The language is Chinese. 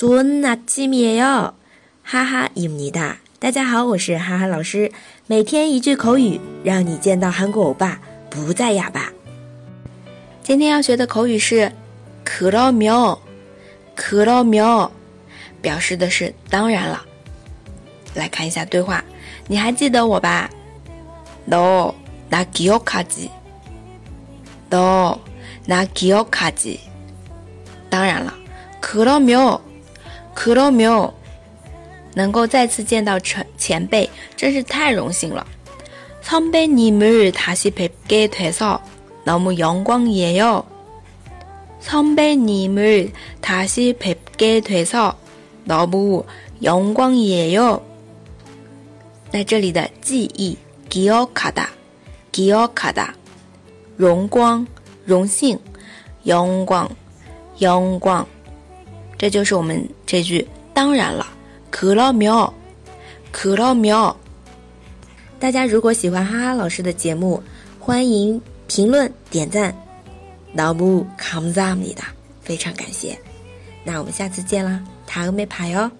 좋은아침이에요哈哈입니다大家好，我是哈哈老师，每天一句口语，让你见到韩国欧巴不再哑巴。今天要学的口语是그러면그러면表示的是当然了。来看一下对话，你还记得我吧？너나기억하 지？ 너나기억하 지？ 当然了，그러 면 그러면能够再次见到前前辈，真是太荣幸了。선배님을다시뵙게돼서너무영광이에요선배님을다시뵙게돼서너무영광이에요那这里的记忆，기억하 다， 기억하 다， 荣光、荣幸，영광 영광 这就是我们这句“当然了，可了苗，可了苗”。大家如果喜欢哈哈老师的节目，欢迎评论点赞，老母康赞你的，非常感谢。那我们下次见啦，塔欧没牌哟。